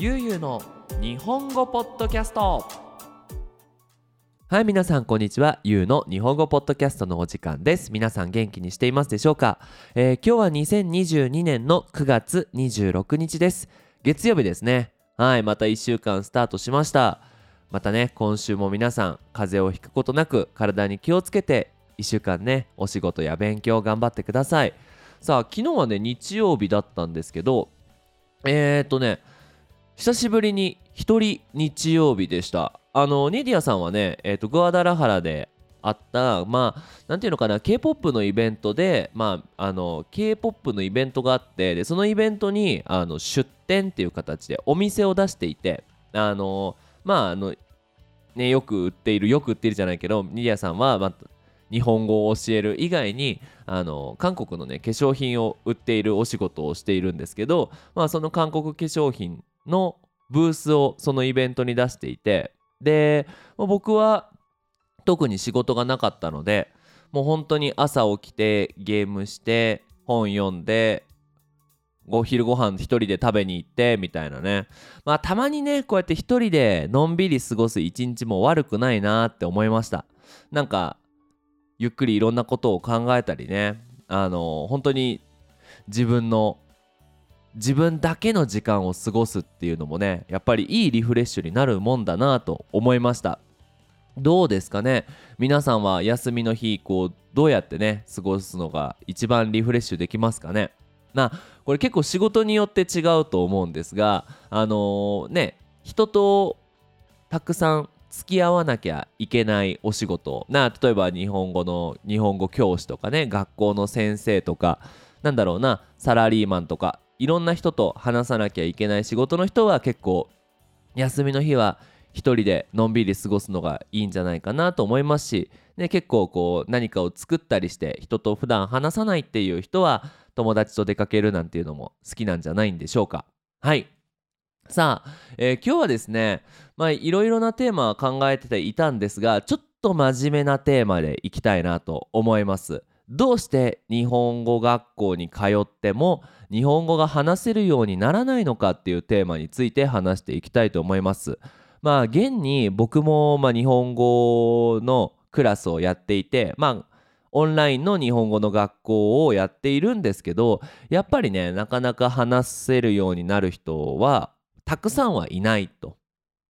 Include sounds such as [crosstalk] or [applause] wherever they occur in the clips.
ゆうゆうの日本語ポッドキャスト。はい皆さんこんにちは。ゆうの日本語ポッドキャストのお時間です。皆さん元気にしていますでしょうか、えー、今日は2022年の9月26日です。月曜日ですね。はいまた1週間スタートしました。またね今週も皆さん風邪をひくことなく体に気をつけて1週間ねお仕事や勉強頑張ってください。さあ昨日はね日曜日だったんですけどえー、っとね久しぶりに一人日曜日でした。あのニディアさんはね、えー、とグアダラハラであったまあなんていうのかな K-POP のイベントでまああの K-POP のイベントがあってでそのイベントにあの出店っていう形でお店を出していてあのまああのねよく売っているよく売っているじゃないけどニディアさんは、まあ、日本語を教える以外にあの韓国のね化粧品を売っているお仕事をしているんですけど、まあ、その韓国化粧品のブースをそのイベントに出していてで、僕は特に仕事がなかったのでもう本当に朝起きてゲームして本読んでお昼ご飯一人で食べに行ってみたいなね。まあたまにねこうやって一人でのんびり過ごす一日も悪くないなって思いました。なんかゆっくりいろんなことを考えたりね。あの本当に自分の自分だけの時間を過ごすっていうのもねやっぱりいいリフレッシュになるもんだなと思いました。どうですかね？皆さんは休みの日こうどうやってね過ごすのが一番リフレッシュできますかね？なこれ結構仕事によって違うと思うんですがあのー、ね人とたくさん付き合わなきゃいけないお仕事。な例えば日本語の日本語教師とかね学校の先生とかなんだろうなサラリーマンとかいろんな人と話さなきゃいけない仕事の人は結構休みの日は一人でのんびり過ごすのがいいんじゃないかなと思いますし、ね、結構こう何かを作ったりして人と普段話さないっていう人は友達と出かけるなんていうのも好きなんじゃないんでしょうか。はいさあ、えー、今日はですねまあいろいろなテーマは考えてていたんですがちょっと真面目なテーマでいきたいなと思います。どうして日本語学校に通っても日本語が話せるようにならないのかっていうテーマについて話していきたいと思います。まあ現に僕もま日本語のクラスをやっていてまあオンラインの日本語の学校をやっているんですけどやっぱりねなかなか話せるようになる人はたくさんはいないと。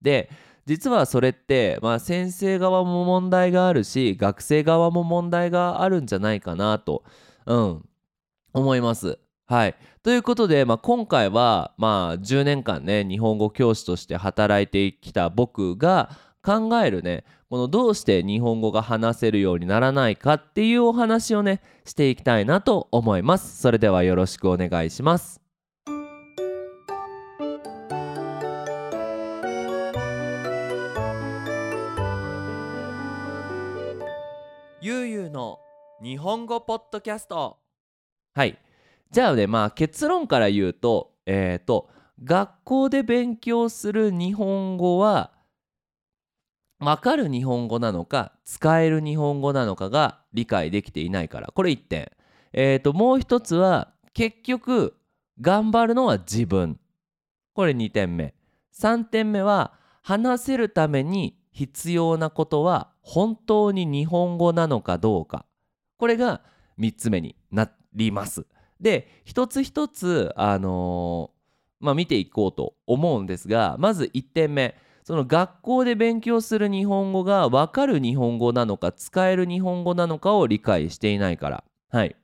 で実はそれって、まあ、先生側も問題があるし学生側も問題があるんじゃないかなと、うん、思います。はい、ということで、まあ、今回は、まあ、10年間ね日本語教師として働いてきた僕が考えるねこのどうして日本語が話せるようにならないかっていうお話をねしていきたいなと思います。それではよろしくお願いします。日本語ポッドキャスト。はい。じゃあねまあ結論から言うとえっ、ー、と学校で勉強する日本語は分かる日本語なのか使える日本語なのかが理解できていないから。これ1点。えっ、ー、ともう一つは結局頑張るのは自分。これ2点目。3点目は話せるために必要なことは本当に日本語なのかどうか。これが3つ目になります。で一つ一つ、あのー、まあ、見ていこうと思うんですがまず1点目その学校で勉強する日本語が分かる日本語なのか使える日本語なのかを理解していないから。はい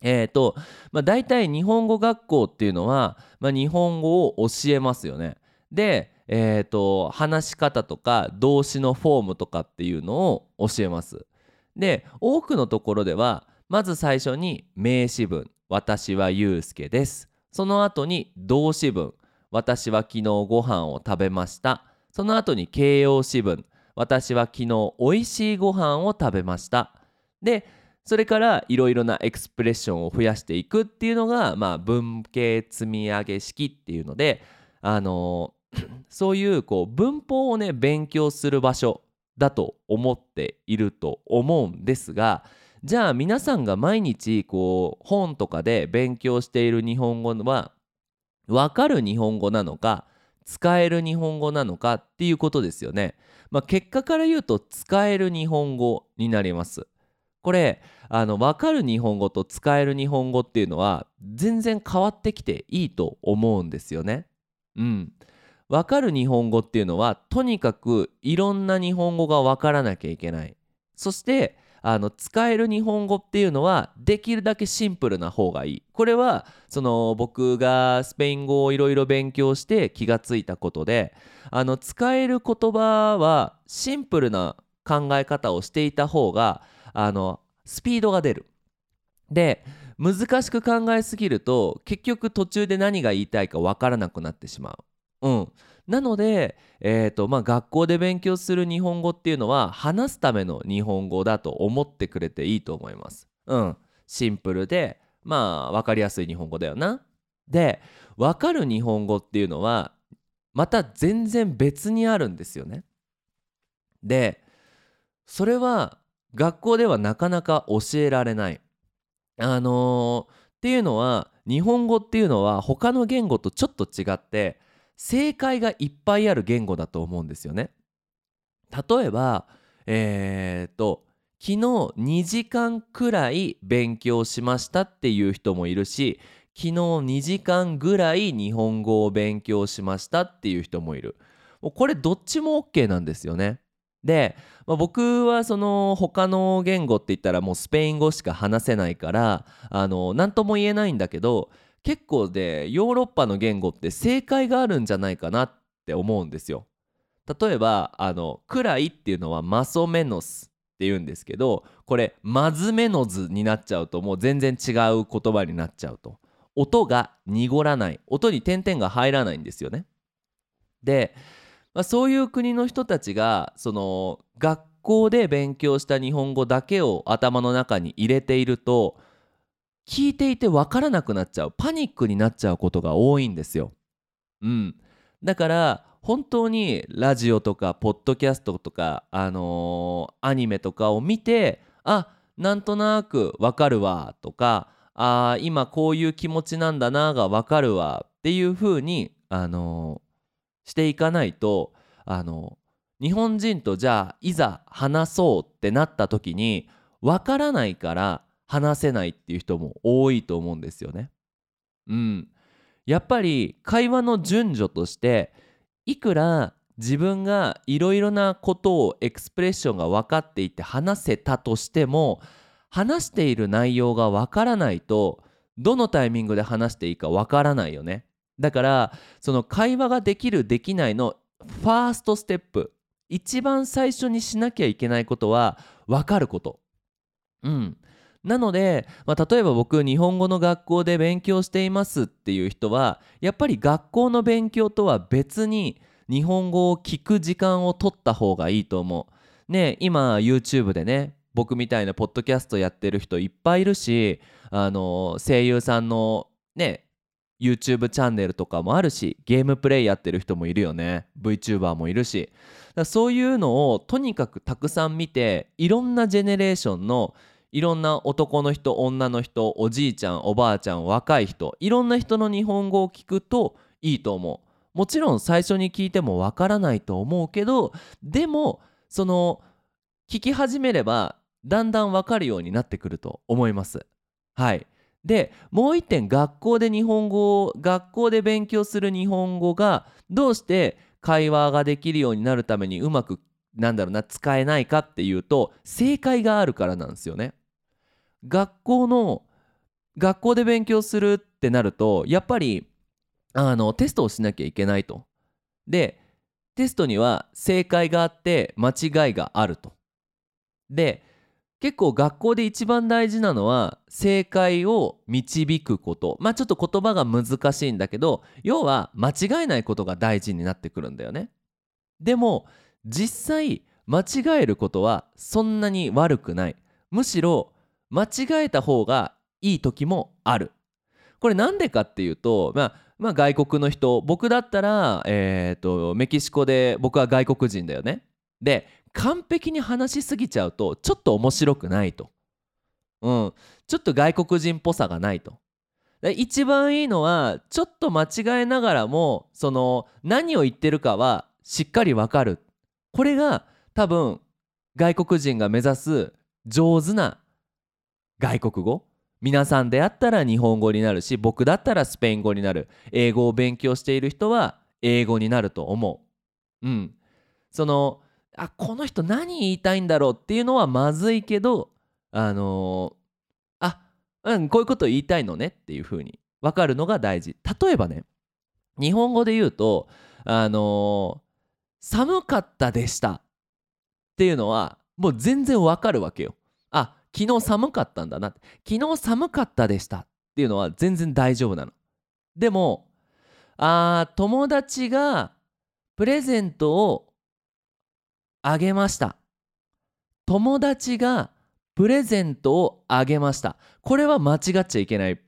えーとまあ、大体日本語学校っていうのは、まあ、日本語を教えますよね。でえーと、話し方とか動詞のフォームとかっていうのを教えます。で多くのところではまず最初に名詞文「私はゆうすけです」その後に動詞文「私は昨日ご飯を食べました」その後に形容詞文「私は昨日おいしいご飯を食べました」でそれからいろいろなエクスプレッションを増やしていくっていうのが、まあ、文系積み上げ式っていうのであのそういうこう文法をね勉強する場所だと思っていると思うんですがじゃあ皆さんが毎日こう本とかで勉強している日本語は分かる日本語なのか使える日本語なのかっていうことですよね。まあ、結果から言うと使える日本語になります。これあの分かる日本語と使える日本語っていうのは全然変わってきていいと思うんですよね。うん。分かる日本語っていうのはとにかくいろんな日本語が分からなきゃいけない。そしてあの使える日本語っていうのはできるだけシンプルな方がいいこれはその僕がスペイン語をいろいろ勉強して気がついたことであの使える言葉はシンプルな考え方をしていた方があのスピードが出る。で難しく考えすぎると結局途中で何が言いたいか分からなくなってしまう。うん、なので、えーとまあ、学校で勉強する日本語っていうのは話すための日本語だと思ってくれていいと思います。うん、シンプルでまあ分かりやすい日本語だよな。で分かる日本語っていうのはまた全然別にあるんですよね。でそれは学校ではなかなか教えられない。あのー、っていうのは日本語っていうのは他の言語とちょっと違って正解がいっぱいある言語だと思うんですよね。例えばえー、っと昨日2時間くらい勉強しましたっていう人もいるし昨日2時間ぐらい日本語を勉強しましたっていう人もいる。もうこれどっちも OK なんですよね。で、まあ、僕はその他の言語って言ったらもうスペイン語しか話せないからあの何とも言えないんだけど結構でヨーロッパの言語って正解があるんじゃないかなって思うんですよ。例えばあの「くらい」っていうのは「マソメノス」って言うんですけどこれ「マズメノズ」になっちゃうともう全然違う言葉になっちゃうと。音が濁らない音に点々が入らないんですよね。で、まあ、そういう国の人たちがその学校で勉強した日本語だけを頭の中に入れていると聞いていて分からなくなっちゃうパニックになっちゃうことが多いんですよ。うん、だから本当にラジオとかポッドキャストとか、あのー、アニメとかを見てあなんとなく分かるわとかあ今こういう気持ちなんだなが分かるわっていう風に、あのー、していかないと、あのー、日本人とじゃあいざ話そうってなった時に分からないから話せないっていう人も多いと思うんですよね。うん、やっぱり会話の順序としていくら自分がいろいろなことをエクスプレッションが分かっていて話せたとしても話している内容が分からないとどのタイミングで話していいか分からないよね。だからその会話ができるできないのファーストステップ一番最初にしなきゃいけないことは分かること。うん。なので、まあ、例えば僕日本語の学校で勉強していますっていう人はやっぱり学校の勉強とは別に日本語を聞く時間を取った方がいいと思う。ね今 YouTube でね僕みたいなポッドキャストやってる人いっぱいいるしあの声優さんのね YouTube チャンネルとかもあるしゲームプレイやってる人もいるよね VTuber もいるしそういうのをとにかくたくさん見ていろんなジェネレーションのいろんな男の人女の人おじいちゃんおばあちゃん若い人いろんな人の日本語を聞くといいと思う。もちろん最初に聞いてもわからないと思うけどでもその聞き始めればだんだんわかるようになってくると思います。はい。でもう一点学校で日本語を学校で勉強する日本語がどうして会話ができるようになるためにうまくなんだろうな使えないかっていうと正解があるからなんですよね。学校の学校で勉強するってなるとやっぱりあのテストをしなきゃいけないと。でテストには正解があって間違いがあると。で結構学校で一番大事なのは正解を導くことまあちょっと言葉が難しいんだけど要は間違えないことが大事になってくるんだよね。でも実際間違えることはそんなに悪くない。むしろ間違えた方がいい時もある。これなんでかっていうと、まあ、まあ外国の人僕だったら、えーと、メキシコで僕は外国人だよね。で完璧に話しすぎちゃうとちょっと面白くないと、うん、ちょっと外国人っぽさがないと。一番いいのはちょっと間違えながらもその何を言ってるかはしっかりわかる。これが多分外国人が目指す上手な外国語。皆さんであったら日本語になるし僕だったらスペイン語になる。英語を勉強している人は英語になると思う。うん。そのあこの人何言いたいんだろうっていうのはまずいけどあのー、あうんこういうこと言いたいのねっていうふうに分かるのが大事。例えばね日本語で言うとあの、寒かったでした。っていうのはもう全然わかるわけよ。あ昨日寒かったんだな。昨日寒かったでした。っていうのは全然大丈夫なの。でもあ友達がプレゼントをあげました。友達がプレゼントをあげました。これは間違っちゃいけない。っ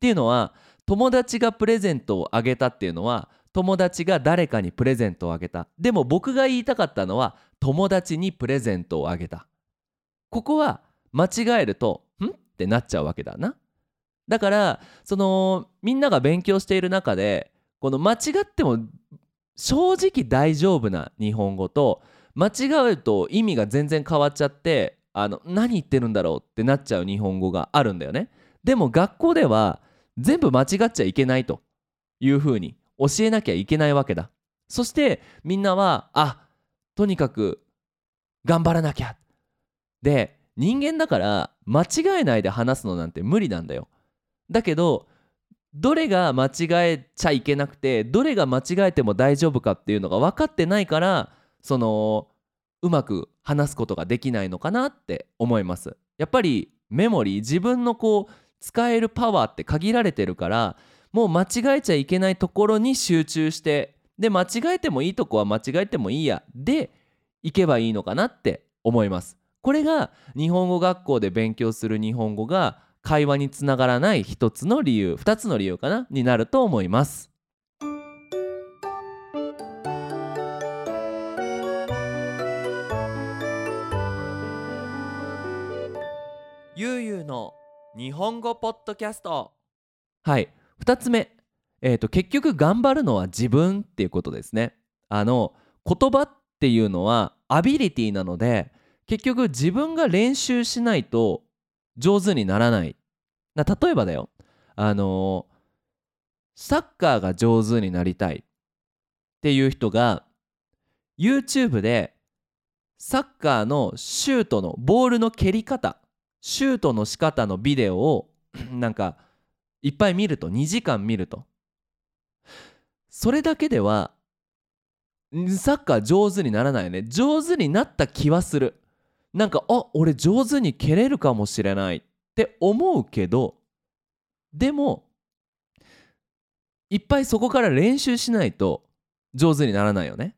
ていうのは友達がプレゼントをあげたっていうのは友達が誰かにプレゼントをあげた。でも僕が言いたかったのは友達にプレゼントをあげた。ここは間違えると「ん?」ってなっちゃうわけだな。だからそのみんなが勉強している中でこの間違っても正直大丈夫な日本語と間違うと意味が全然変わっちゃってあの何言ってるんだろうってなっちゃう日本語があるんだよね。でも学校では全部間違っちゃいけないというふうに教えなきゃいけないわけだ。そしてみんなはあとにかく頑張らなきゃ。で人間だから間違えないで話すのなんて無理なんだよ。だけどどれが間違えちゃいけなくてどれが間違えても大丈夫かっていうのが分かってないからそのうまく話すことができないのかなって思います。やっぱりメモリー自分のこう使えるパワーって限られてるからもう間違えちゃいけないところに集中してで間違えてもいいとこは間違えてもいいやでいけばいいのかなって思います。これが日本語学校で勉強する日本語が会話につながらない一つの理由二つの理由かなになると思います。ゆうゆうの日本語ポッドキャスト。はい2つ目、えーと、結局頑張るのは自分っていうことですね。あの言葉っていうのはアビリティなので結局自分が練習しないと上手にならない。例えばだよ。あのサッカーが上手になりたいっていう人が YouTube でサッカーのシュートのボールの蹴り方シュートの仕方のビデオをなんかいっぱい見ると2時間見ると。それだけではサッカー上手にならないよね。上手になった気はする。なんかあ俺上手に蹴れるかもしれない。って思うけどでもいっぱいそこから練習しないと上手にならないよね。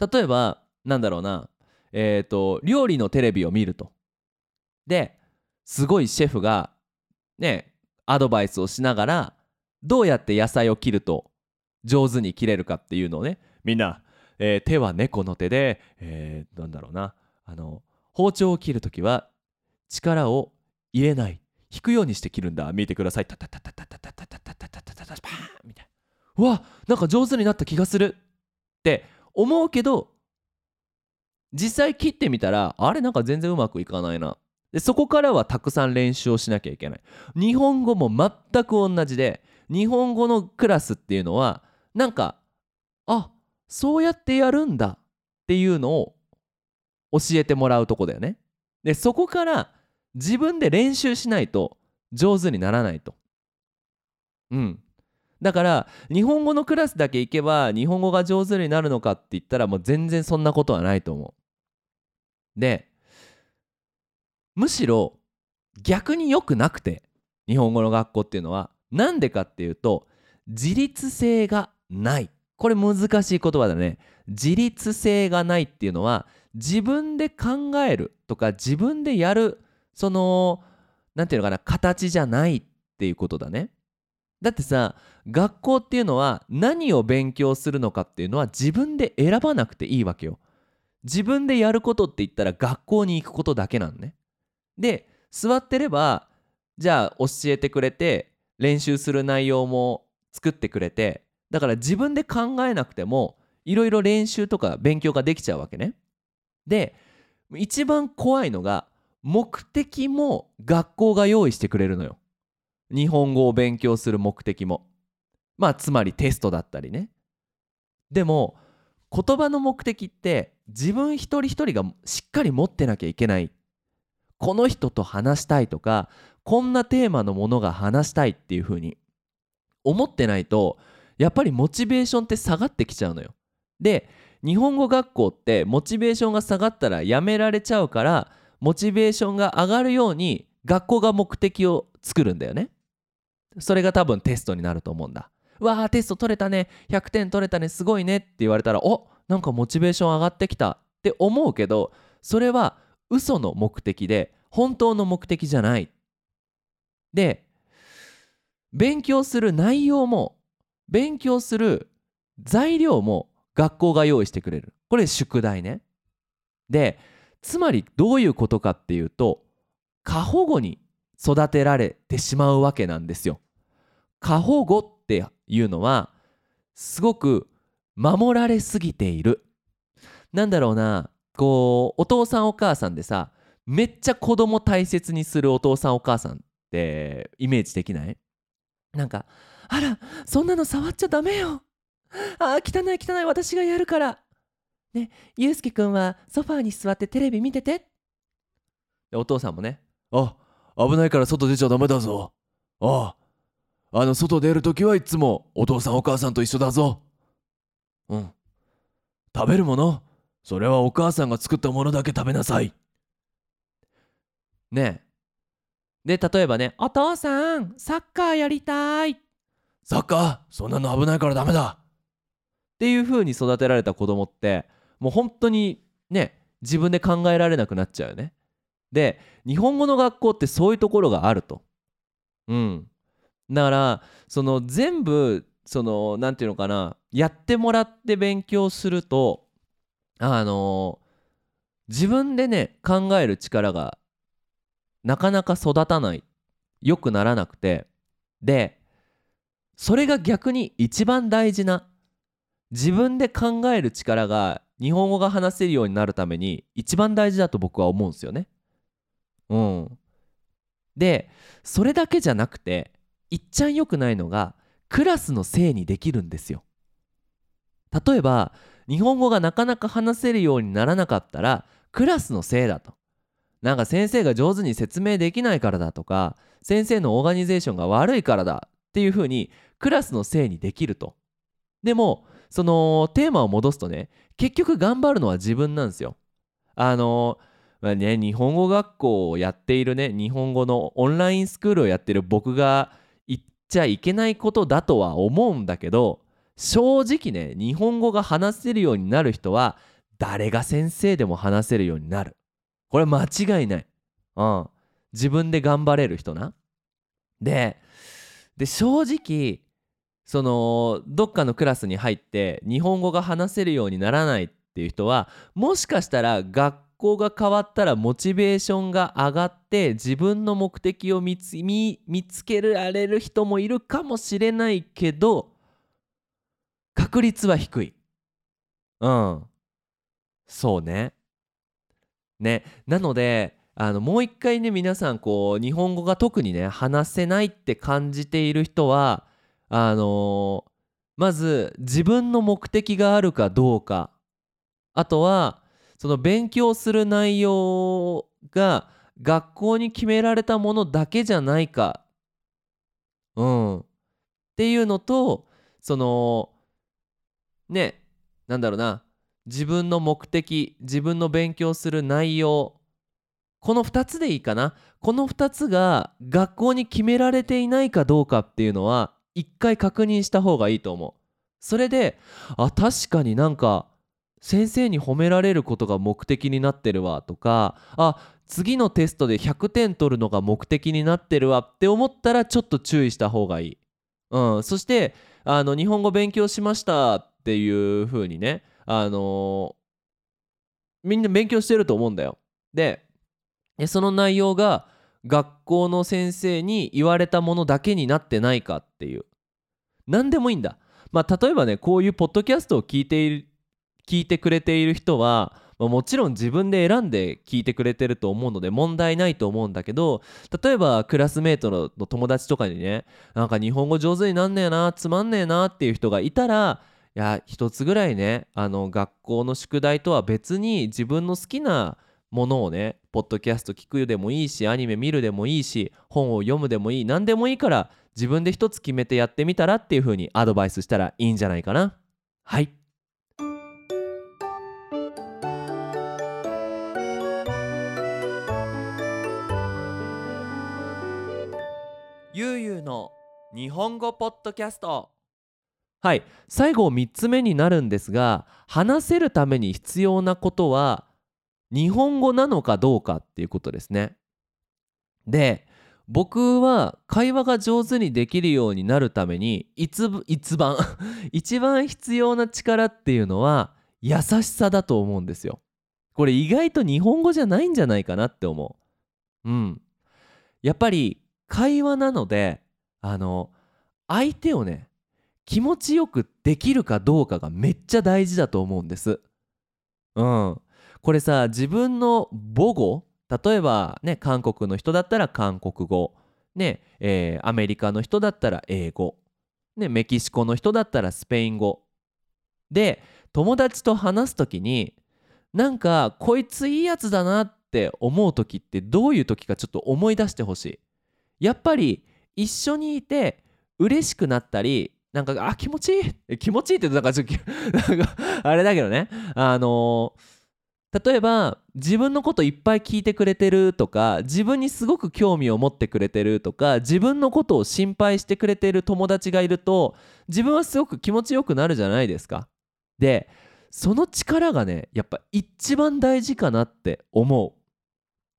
例えばなんだろうな。えっ、ー、と料理のテレビを見ると。ですごいシェフがねアドバイスをしながらどうやって野菜を切ると上手に切れるかっていうのをねみんな、えー、手は猫の手で、えー、なんだろうなあの包丁を切るときは力を入れない。引くようにして切るんだ。見てください。タタタタタタタタタタタタタタタパーンみたいなうわなんか上手になった気がするって思うけど実際切ってみたらあれなんか全然うまくいかないなでそこからはたくさん練習をしなきゃいけない。日本語も全く同じで日本語のクラスっていうのはなんかあそうやってやるんだっていうのを教えてもらうとこだよね。でそこから自分で練習しないと上手にならないと。うん。だから日本語のクラスだけ行けば日本語が上手になるのかって言ったらもう全然そんなことはないと思う。でむしろ逆に良くなくて日本語の学校っていうのは。なんでかっていうと自立性がない。これ難しい言葉だね。自立性がないっていうのは自分で考えるとか自分でやるその何て言うのかな形じゃないっていうことだね。だってさ学校っていうのは何を勉強するのかっていうのは自分で選ばなくていいわけよ。自分でやることって言ったら学校に行くことだけなんね。で座ってればじゃあ教えてくれて練習する内容も作ってくれてだから自分で考えなくてもいろいろ練習とか勉強ができちゃうわけね。で一番怖いのが目的も学校が用意してくれるのよ。日本語を勉強する目的も。まあつまりテストだったりね。でも言葉の目的って自分一人一人がしっかり持ってなきゃいけない。この人と話したいとかこんなテーマのものが話したいっていう風に思ってないとやっぱりモチベーションって下がってきちゃうのよ。で日本語学校ってモチベーションが下がったらやめられちゃうからモチベーションが上がるように学校が目的を作るんだよね。それが多分テストになると思うんだ。わあテスト取れたね100点取れたねすごいねって言われたらおなんかモチベーション上がってきたって思うけどそれは嘘の目的で本当の目的じゃない。で勉強する内容も勉強する材料も学校が用意してくれる。これ宿題ね。でつまりどういうことかっていうと過保護に育てられてしまうわけなんですよ。過保護っていうのはすごく守られすぎている。なんだろうな。こうお父さんお母さんでさめっちゃ子供大切にするお父さんお母さんってイメージできない？なんかあらそんなの触っちゃダメよ。あー汚い汚い私がやるから。ねゆうすけくんはソファーに座ってテレビ見てて。でお父さんもねあ危ないから外出ちゃダメだぞ。あああの外出るときはいつもお父さんお母さんと一緒だぞ。うん。食べるもの？それはお母さんが作ったものだけ食べなさいねで例えばね「お父さんサッカーやりたい」サッカー？そんなの危ないからダメだっていう風に育てられた子供ってもう本当にね自分で考えられなくなっちゃうよね。で日本語の学校ってそういうところがあると。うん。だからその全部その何て言うのかなやってもらって勉強するとあの自分でね考える力がなかなか育たない良くならなくてでそれが逆に一番大事な自分で考える力が日本語が話せるようになるために一番大事だと僕は思うんですよね。うん。でそれだけじゃなくていっちゃん良くないのがクラスのせいにできるんですよ。例えば日本語がなかなか話せるようにならなかったらクラスのせいだと。なんか先生が上手に説明できないからだとか先生のオーガニゼーションが悪いからだっていうふうにクラスのせいにできると。でもそのテーマを戻すとね結局頑張るのは自分なんですよ。あのまあね、日本語学校をやっているね日本語のオンラインスクールをやってる僕が言っちゃいけないことだとは思うんだけど正直ね日本語が話せるようになる人は誰が先生でも話せるようになる。これ間違いない。うん。自分で頑張れる人な。で、で正直そのどっかのクラスに入って日本語が話せるようにならないっていう人はもしかしたら学校が変わったらモチベーションが上がって自分の目的を見つ見つけられる人もいるかもしれないけど確率は低い。うん。そうね。ね。なのであのもう一回ね皆さんこう日本語が特にね話せないって感じている人はあのー、まず自分の目的があるかどうか。あとはその勉強する内容が学校に決められたものだけじゃないか。うん。っていうのとそのねなんだろうな。自分の目的自分の勉強する内容。この2つでいいかな。この2つが学校に決められていないかどうかっていうのは一回確認した方がいいと思う。それであ確かになんか先生に褒められることが目的になってるわ。とかあ次のテストで100点取るのが目的になってるわって思ったらちょっと注意した方がいい、うん、そしてあの日本語勉強しましたっていう風にねあのー、みんな勉強してると思うんだよ。でその内容が学校の先生に言われたものだけになってないかっていう。何でもいいんだ。まあ例えばねこういうポッドキャストを聞いている聞いてくれている人は、まあもちろん自分で選んで聞いてくれてると思うので問題ないと思うんだけど例えばクラスメートのの友達とかにねなんか日本語上手になんねえなつまんねえなっていう人がいたらいや一つぐらいねあの学校の宿題とは別に自分の好きなものをねポッドキャスト聞くでもいいしアニメ見るでもいいし本を読むでもいい何でもいいから自分で一つ決めてやってみたらっていう風にアドバイスしたらいいんじゃないかな。はい。ゆうゆうの日本語ポッドキャスト。はい。最後3つ目になるんですが話せるために必要なことは日本語なのかどうかっていうことですね。で僕は会話が上手にできるようになるために一番一番 [laughs] 一番必要な力っていうのは優しさだと思うんですよ。これ意外と日本語じゃないんじゃないかなって思う。うん。やっぱり会話なのであの相手をね気持ちよくできるかどうかがめっちゃ大事だと思うんです。うん。これさ自分の母語例えばね韓国の人だったら韓国語。ねえーアメリカの人だったら英語。ねメキシコの人だったらスペイン語。で友達と話す時になんかこいついいやつだなって思う時ってどういう時かちょっと思い出してほしい。やっぱり一緒にいて嬉しくなったりなんかあ気持ちいい気持ちいいってなんかちょっと [laughs] なんかあれだけどねあの例えば自分のこといっぱい聞いてくれてるとか自分にすごく興味を持ってくれてるとか自分のことを心配してくれてる友達がいると自分はすごく気持ちよくなるじゃないですか。でその力がねやっぱ一番大事かなって思う。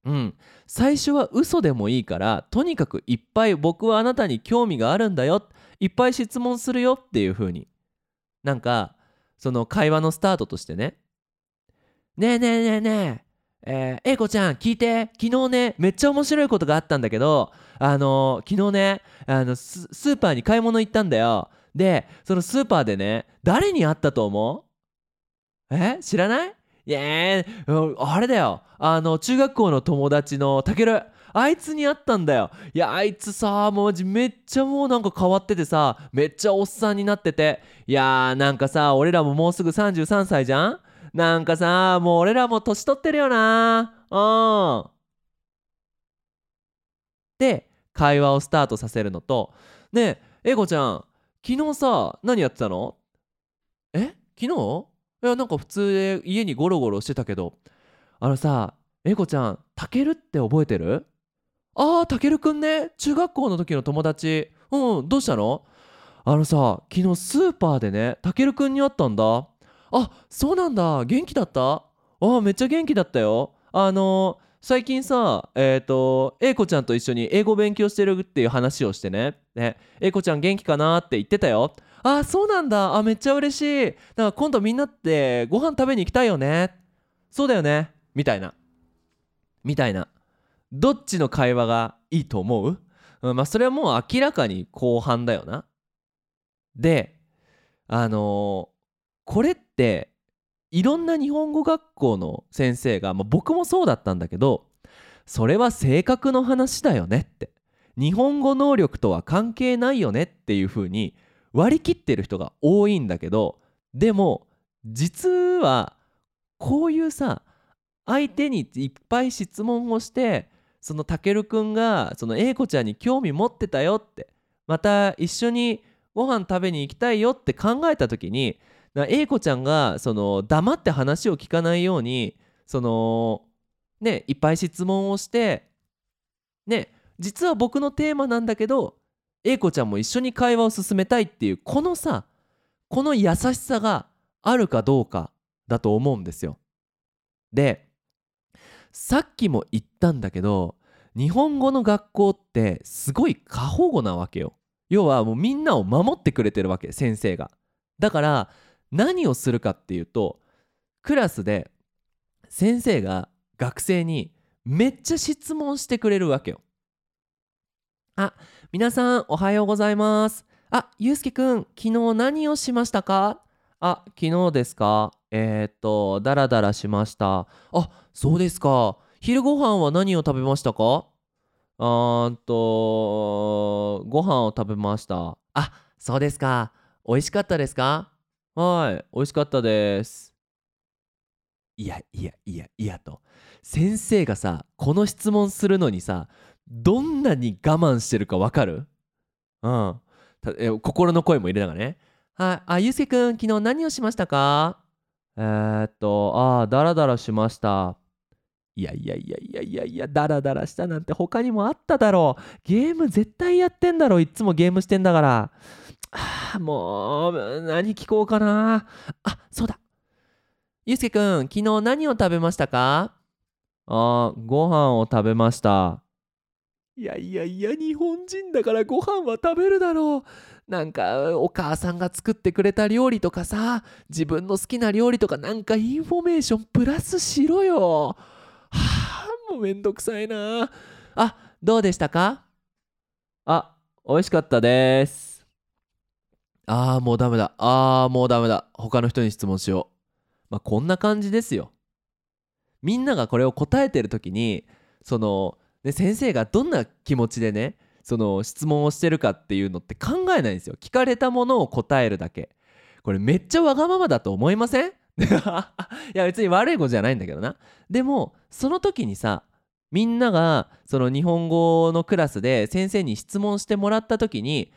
うん、最初は嘘でもいいからとにかくいっぱい僕はあなたに興味があるんだよいっぱい質問するよっていう風に。なんかその会話のスタートとしてね。ねえねえねえねえ。えー、英子ちゃん聞いて。昨日ねめっちゃ面白いことがあったんだけどあのー昨日ねあのスーパーに買い物行ったんだよ。でそのスーパーでね誰に会ったと思う？え？知らない？いやあれだよ。あの中学校の友達のたける。あいつに会ったんだよ。いやあいつさもうめっちゃもうなんか変わっててさめっちゃおっさんになってて。いやーなんかさ俺らももうすぐ33歳じゃん？なんかさもう俺らも年取ってるよな。うん。で会話をスタートさせるのと。ねえ英子ちゃん昨日さ何やってたの？え？昨日？いやなんか普通で家にゴロゴロしてたけど。あのさ英子ちゃんたけるって覚えてる？ああたけるくんね。中学校の時の友達。うんどうしたの？あのさ昨日スーパーでねたけるくんに会ったんだ。あそうなんだ。元気だった？あーめっちゃ元気だったよ。あのー最近さえっ、と英子ちゃんと一緒に英語勉強してるっていう話をしてね。ね英子ちゃん元気かなって言ってたよ。あーそうなんだ。あめっちゃ嬉しい。だから今度みんなってご飯食べに行きたいよね。そうだよね。みたいな。みたいな。どっちの会話がいいと思う、まあそれはもう明らかに後半だよな。であのーこれっていろんな日本語学校の先生が、まあ、僕もそうだったんだけどそれは性格の話だよねって。日本語能力とは関係ないよねっていう風に割り切ってる人が多いんだけどでも実はこういうさ相手にいっぱい質問をしてそのたけるくんがその英子ちゃんに興味持ってたよってまた一緒にご飯食べに行きたいよって考えた時にな英子ちゃんがその黙って話を聞かないようにそのねいっぱい質問をしてね実は僕のテーマなんだけど英子ちゃんも一緒に会話を進めたいっていうこのさこの優しさがあるかどうかだと思うんですよ。でさっきも言ったんだけど日本語の学校ってすごい過保護なわけよ。要はもうみんなを守ってくれてるわけ先生が。だから何をするかっていうとクラスで先生が学生にめっちゃ質問してくれるわけよ。あ皆さんおはようございますあゆうすけくん昨日何をしましたかあ昨日ですか？えー、っとダラダラしました。あそうですか。昼ご飯は何を食べましたか？あーんとご飯を食べました。あそうですか。美味しかったですか？はい美味しかったです。いやいやいやいやと。先生がさこの質問するのにさどんなに我慢してるかわかる？うん。え心の声も入れながらね。はいあゆうすけくん昨日何をしましたか？えー、っとああダラダラしました。いやいやいやいやいやいやダラダラしたなんて他にもあっただろう。ゲーム絶対やってんだろいっつもゲームしてんだから。あーもう何聞こうかな。あそうだ。ゆうすけくん昨日何を食べましたか？あーご飯を食べました。いやいやいや日本人だからご飯は食べるだろう。なんかお母さんが作ってくれた料理とかさ自分の好きな料理とかなんかインフォメーションプラスしろよ。はあもうめんどくさいな。あどうでしたか？あ美味しかったです。あーもうダメだ。あーもうダメだ。他の人に質問しよう。まあこんな感じですよ。みんながこれを答えてる時にその、ね、先生がどんな気持ちでねその質問をしてるかっていうのって考えないんですよ聞かれたものを答えるだけこれめっちゃわがままだと思いません？[laughs] いや別に悪いことじゃないんだけどなでもその時にさみんながその日本語のクラスで先生に質問してもらった時に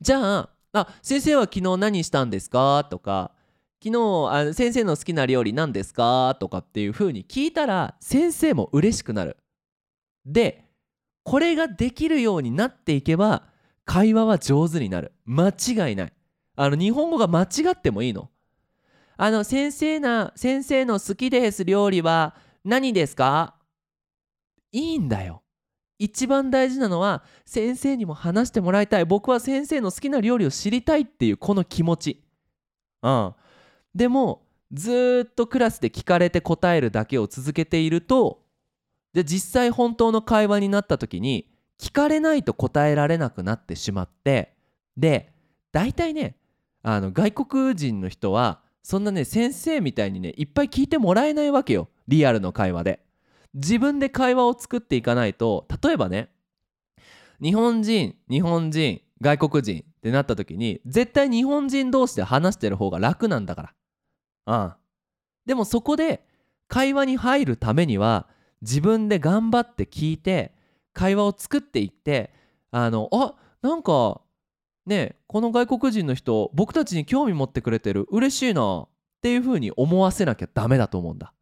じゃあ「あ先生は昨日何したんですか?」とか「昨日あ先生の好きな料理何ですか?」とかっていう風に聞いたら先生も嬉しくなる。でこれができるようになっていけば会話は上手になる。間違いない。あの日本語が間違ってもいいの。あの先生な先生の好きです料理は何ですか？いいんだよ。一番大事なのは先生にも話してもらいたい。僕は先生の好きな料理を知りたいっていうこの気持ち。うん。でもずっとクラスで聞かれて答えるだけを続けているとで実際本当の会話になった時に聞かれないと答えられなくなってしまってで大体ねあの外国人の人はそんなね先生みたいにねいっぱい聞いてもらえないわけよ。リアルの会話で。自分で会話を作っていかないと例えばね日本人日本人外国人ってなった時に絶対日本人同士で話してる方が楽なんだから。うんでもそこで会話に入るためには自分で頑張って聞いて会話を作っていってあのあなんかねこの外国人の人僕たちに興味持ってくれてる嬉しいなっていう風に思わせなきゃダメだと思うんだ。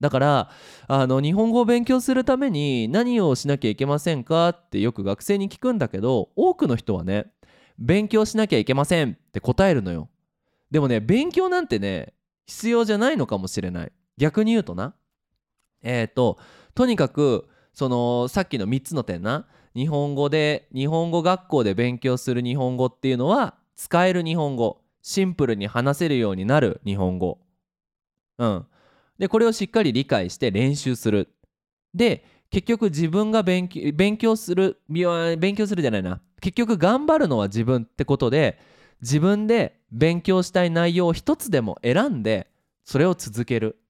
だからあの日本語を勉強するために何をしなきゃいけませんか？ってよく学生に聞くんだけど多くの人はね勉強しなきゃいけませんって答えるのよ。でもね勉強なんてね必要じゃないのかもしれない。逆に言うとな。えっ、ととにかくそのさっきの3つの点な。日本語で日本語学校で勉強する日本語っていうのは使える日本語。シンプルに話せるようになる日本語。うん。でこれをしっかり理解して練習する。で結局自分が勉強する勉強するじゃないな。結局頑張るのは自分ってことで自分で勉強したい内容を一つでも選んでそれを続ける。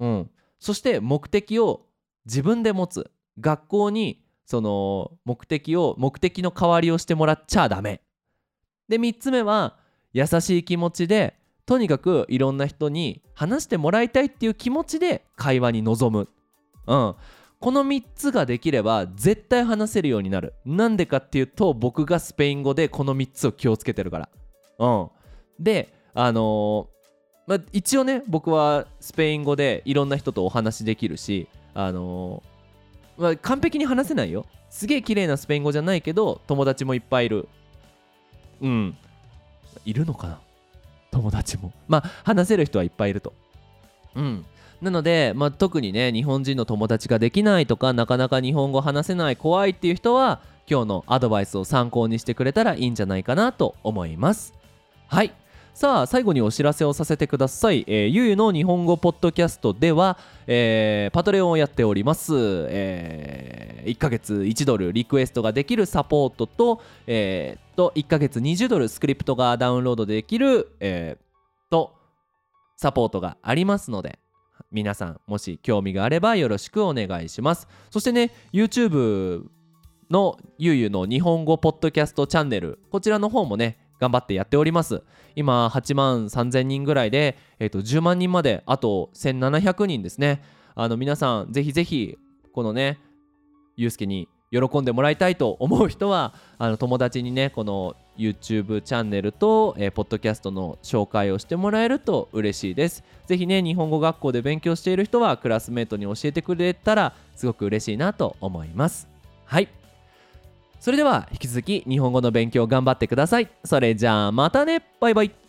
うん。そして目的を自分で持つ。学校にその目的を目的の代わりをしてもらっちゃダメ。で3つ目は優しい気持ちでとにかくいろんな人に話してもらいたいっていう気持ちで会話に臨む。うん。この3つができれば絶対話せるようになる。なんでかっていうと僕がスペイン語でこの3つを気をつけてるから。うん。であのーまあ、一応ね僕はスペイン語でいろんな人とお話できるしあのーまあ、完璧に話せないよ。すげえ綺麗なスペイン語じゃないけど友達もいっぱいいる。うん。いるのかな？友達も。まあ話せる人はいっぱいいると。うん。なので、まあ、特にね日本人の友達ができないとかなかなか日本語話せない怖いっていう人は今日のアドバイスを参考にしてくれたらいいんじゃないかなと思います。はい。さあ最後にお知らせをさせてください、えー、ゆうゆの日本語ポッドキャストでは、えー、パトレオンをやっております、えー、1ヶ月1ドルリクエストができるサポートと,、えー、と1ヶ月20ドルスクリプトがダウンロードできる、えー、とサポートがありますので皆さんもし興味があればよろしくお願いします。そしてね YouTube のゆうゆの日本語ポッドキャストチャンネルこちらの方もね頑張ってやっております。今8万3000人ぐらいで、えー、と10万人まであと1700人ですね。あの皆さんぜひぜひこのねゆうすけに喜んでもらいたいと思う人はあの友達にねこの YouTube チャンネルと、えー、ポッドキャストの紹介をしてもらえると嬉しいです。ぜひね日本語学校で勉強している人はクラスメートに教えてくれたらすごく嬉しいなと思います。はい。それでは引き続き日本語の勉強頑張ってください。それじゃあまたね。バイバイ。